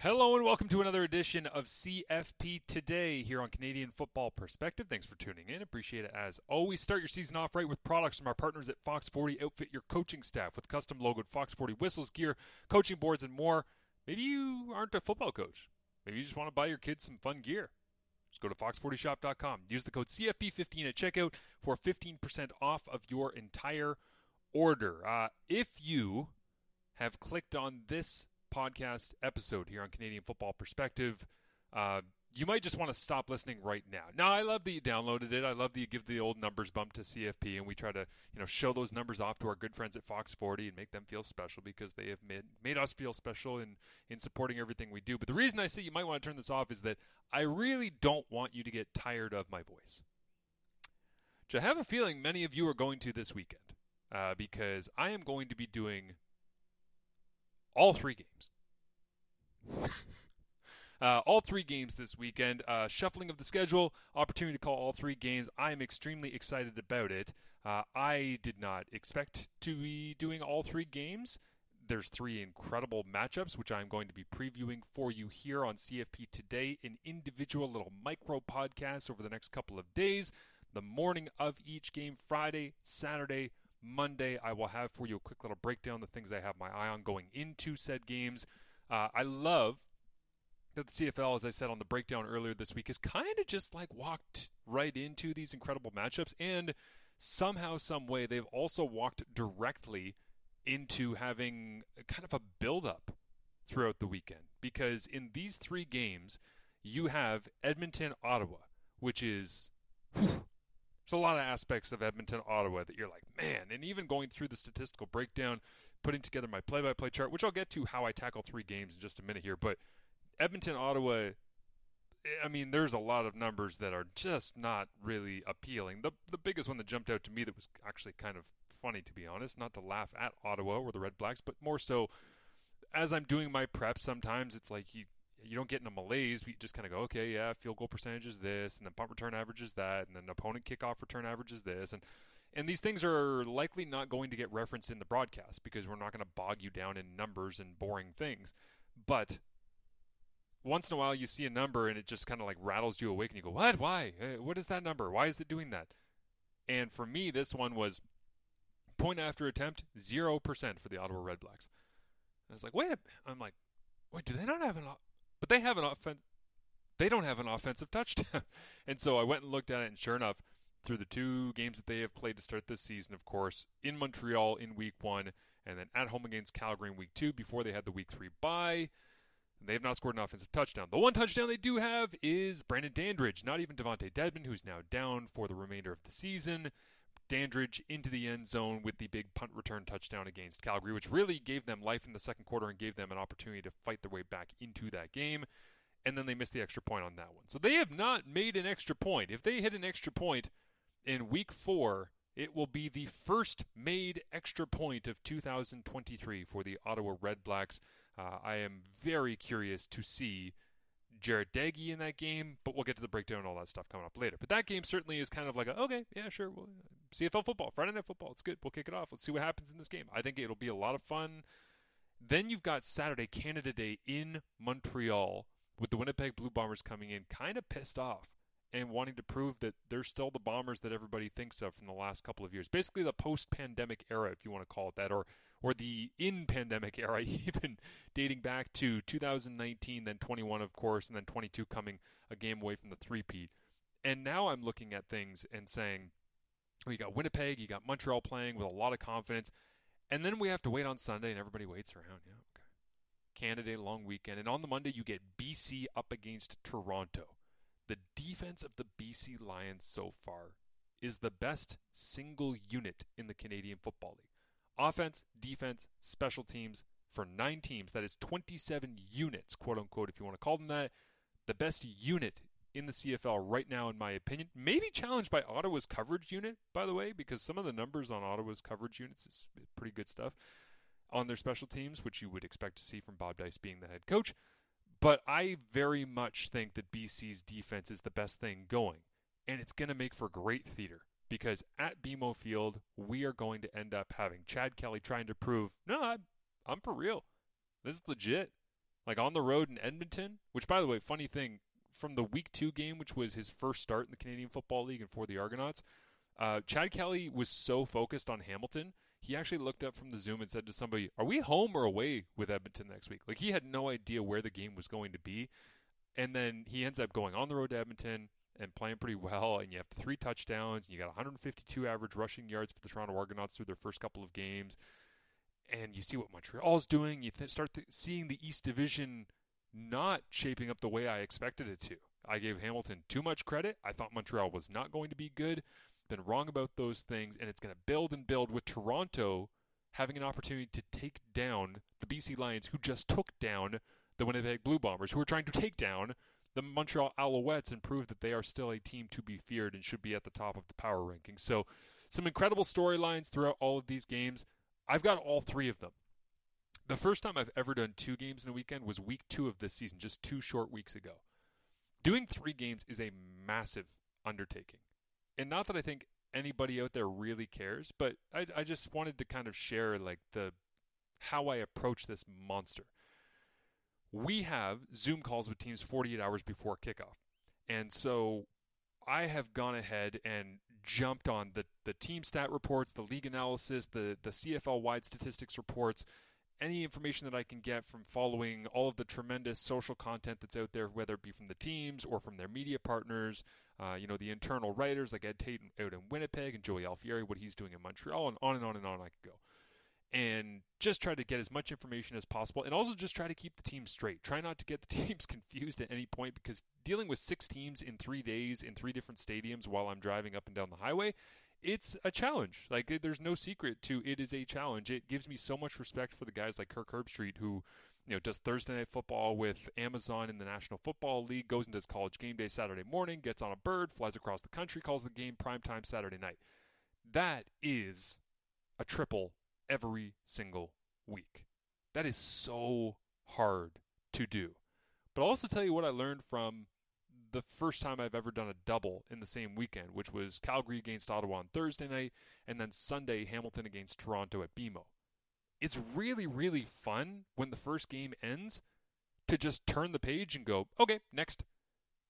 Hello and welcome to another edition of CFP Today here on Canadian Football Perspective. Thanks for tuning in. Appreciate it as always. Start your season off right with products from our partners at Fox 40. Outfit your coaching staff with custom logoed Fox 40 whistles, gear, coaching boards, and more. Maybe you aren't a football coach. Maybe you just want to buy your kids some fun gear. Just go to fox40shop.com. Use the code CFP15 at checkout for 15% off of your entire order. Uh, if you have clicked on this podcast episode here on Canadian Football Perspective, uh, you might just want to stop listening right now. Now, I love that you downloaded it. I love that you give the old numbers bump to CFP, and we try to you know show those numbers off to our good friends at Fox 40 and make them feel special because they have made made us feel special in in supporting everything we do. But the reason I say you might want to turn this off is that I really don't want you to get tired of my voice. Which I have a feeling many of you are going to this weekend uh, because I am going to be doing all three games. uh, all three games this weekend. Uh, shuffling of the schedule, opportunity to call all three games. I am extremely excited about it. Uh, I did not expect to be doing all three games. There's three incredible matchups, which I'm going to be previewing for you here on CFP today in individual little micro podcasts over the next couple of days. The morning of each game, Friday, Saturday, Monday, I will have for you a quick little breakdown, the things I have my eye on going into said games. Uh, I love that the CFL, as I said on the breakdown earlier this week, is kind of just like walked right into these incredible matchups, and somehow, some way, they've also walked directly into having kind of a build-up throughout the weekend. Because in these three games, you have Edmonton, Ottawa, which is whew, there's a lot of aspects of Edmonton, Ottawa that you're like, man, and even going through the statistical breakdown, putting together my play by play chart, which I'll get to how I tackle three games in just a minute here. But Edmonton, Ottawa, eh, I mean, there's a lot of numbers that are just not really appealing. The, the biggest one that jumped out to me that was actually kind of funny, to be honest, not to laugh at Ottawa or the Red Blacks, but more so as I'm doing my prep, sometimes it's like you you don't get in a malaise. We just kind of go, okay, yeah, field goal percentage is this, and then punt return average is that, and then opponent kickoff return average is this, and and these things are likely not going to get referenced in the broadcast because we're not going to bog you down in numbers and boring things. But once in a while, you see a number and it just kind of like rattles you awake, and you go, what? Why? Uh, what is that number? Why is it doing that? And for me, this one was point after attempt zero percent for the Ottawa Redblacks. And I was like, wait, a, I'm like, wait, do they not have an but they have an offense. They don't have an offensive touchdown. and so I went and looked at it, and sure enough, through the two games that they have played to start this season, of course, in Montreal in week one, and then at home against Calgary in week two before they had the week three bye. They have not scored an offensive touchdown. The one touchdown they do have is Brandon Dandridge, not even DeVonte Dedmon, who's now down for the remainder of the season. Dandridge into the end zone with the big punt return touchdown against Calgary, which really gave them life in the second quarter and gave them an opportunity to fight their way back into that game. And then they missed the extra point on that one. So they have not made an extra point. If they hit an extra point in week four, it will be the first made extra point of 2023 for the Ottawa Red Blacks. Uh, I am very curious to see Jared Doege in that game, but we'll get to the breakdown and all that stuff coming up later. But that game certainly is kind of like a, okay, yeah, sure, well, CFL football, Friday Night Football. It's good. We'll kick it off. Let's see what happens in this game. I think it'll be a lot of fun. Then you've got Saturday, Canada Day in Montreal, with the Winnipeg Blue Bombers coming in kind of pissed off and wanting to prove that they're still the Bombers that everybody thinks of from the last couple of years. Basically, the post-pandemic era, if you want to call it that, or or the in-pandemic era, even dating back to 2019, then 21, of course, and then 22 coming a game away from the three-peat. And now I'm looking at things and saying, you got Winnipeg, you got Montreal playing with a lot of confidence, and then we have to wait on Sunday, and everybody waits around. Yeah, okay. Canada long weekend, and on the Monday you get BC up against Toronto. The defense of the BC Lions so far is the best single unit in the Canadian Football League. Offense, defense, special teams for nine teams. That is 27 units, quote unquote, if you want to call them that. The best unit in the CFL right now, in my opinion. Maybe challenged by Ottawa's coverage unit, by the way, because some of the numbers on Ottawa's coverage units is pretty good stuff on their special teams, which you would expect to see from Bob Dyce being the head coach. But I very much think that BC's defense is the best thing going, and it's going to make for great theater because at BMO Field, we are going to end up having Chad Kelly trying to prove, no, I'm, I'm for real. This is legit. Like on the road in Edmonton, which by the way, funny thing, from the week two game, which was his first start in the Canadian Football League and for the Argonauts, uh, Chad Kelly was so focused on Hamilton, he actually looked up from the Zoom and said to somebody, Are we home or away with Edmonton next week? Like he had no idea where the game was going to be. And then he ends up going on the road to Edmonton and playing pretty well. And you have three touchdowns, and you got 152 average rushing yards for the Toronto Argonauts through their first couple of games. And you see what Montreal's doing. You th- start th- seeing the East Division not shaping up the way I expected it to. I gave Hamilton too much credit. I thought Montreal was not going to be good. Been wrong about those things, and it's going to build and build with Toronto having an opportunity to take down the BC Lions, who just took down the Winnipeg Blue Bombers, who are trying to take down the Montreal Alouettes and prove that they are still a team to be feared and should be at the top of the power rankings. So, some incredible storylines throughout all of these games. I've got all three of them. The first time I've ever done two games in a weekend was week two of this season, just two short weeks ago. Doing three games is a massive undertaking. And not that I think anybody out there really cares, but I, I just wanted to kind of share like the how I approach this monster we have Zoom calls with teams 48 hours before kickoff. And so I have gone ahead and jumped on the, the team stat reports, the league analysis, the, the CFL wide statistics reports, any information that I can get from following all of the tremendous social content that's out there, whether it be from the teams or from their media partners, uh, you know, the internal writers like Ed Tait out in Winnipeg and Joey Alfieri, what he's doing in Montreal, and on and on and on I could go and just try to get as much information as possible and also just try to keep the team straight. Try not to get the teams confused at any point because dealing with six teams in three days in three different stadiums while I'm driving up and down the highway, it's a challenge. Like, there's no secret to it is a challenge. It gives me so much respect for the guys like Kirk Herbstreit who you know, does Thursday night football with Amazon in the National Football League, goes and does college game day Saturday morning, gets on a bird, flies across the country, calls the game prime time Saturday night. That is a triple every single week. That is so hard to do. But I'll also tell you what I learned from the first time I've ever done a double in the same weekend, which was Calgary against Ottawa on Thursday night, and then Sunday, Hamilton against Toronto at BMO. It's really, really fun when the first game ends to just turn the page and go, okay, next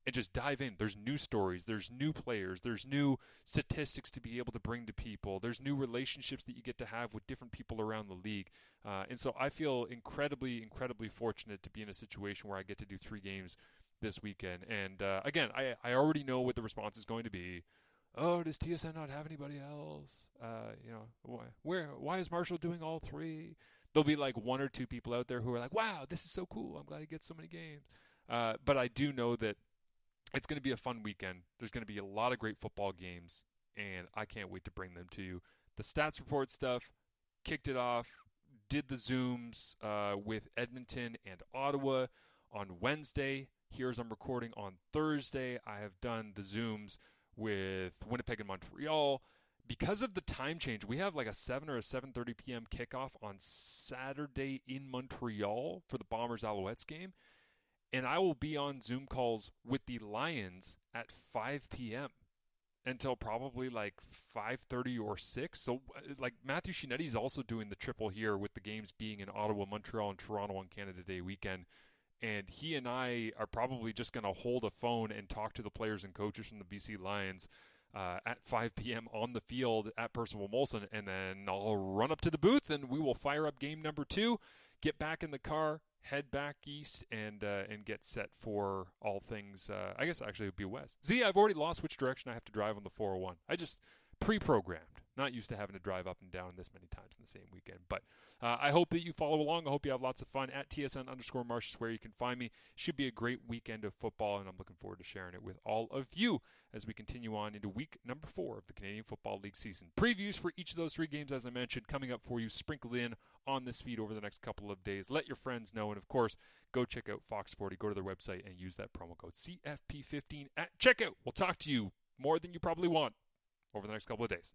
and just dive in. There's new stories, there's new players, there's new statistics to be able to bring to people, there's new relationships that you get to have with different people around the league. Uh, and so I feel incredibly, incredibly fortunate to be in a situation where I get to do three games this weekend. And uh, again, I, I already know what the response is going to be. Oh, does TSN not have anybody else? Uh, you know, why, where? Why is Marshall doing all three? There'll be like one or two people out there who are like, "Wow, this is so cool! I'm glad he gets so many games." Uh, but I do know that it's going to be a fun weekend. There's going to be a lot of great football games, and I can't wait to bring them to you. The stats report stuff kicked it off, did the Zooms uh, with Edmonton and Ottawa on Wednesday. Here's I'm recording on Thursday. I have done the Zooms with Winnipeg and Montreal. Because of the time change, we have like a 7 or a 7:30 p.m. kickoff on Saturday in Montreal for the Bombers Alouettes game and I will be on Zoom calls with the Lions at 5 p.m. until probably like 5:30 or 6. So uh, like Matthew Scianitti is also doing the triple here with the games being in Ottawa, Montreal, and Toronto on Canada Day weekend. And he and I are probably just going to hold a phone and talk to the players and coaches from the BC Lions uh, at 5 p.m. on the field at Percival Molson. And then I'll run up to the booth and we will fire up game number two, get back in the car, head back east and uh, and get set for all things. Uh, I guess actually it would be west. See, I've already lost which direction I have to drive on the 401. I just pre-programmed. Not used to having to drive up and down this many times in the same weekend. But uh, I hope that you follow along. I hope you have lots of fun at TSN underscore Marsh is where you can find me. Should be a great weekend of football, and I'm looking forward to sharing it with all of you as we continue on into week number four of the Canadian Football League season. Previews for each of those three games, as I mentioned, coming up for you, sprinkled in on this feed over the next couple of days. Let your friends know, and of course, go check out Fox 40. Go to their website and use that promo code CFP15 at checkout. We'll talk to you more than you probably want over the next couple of days.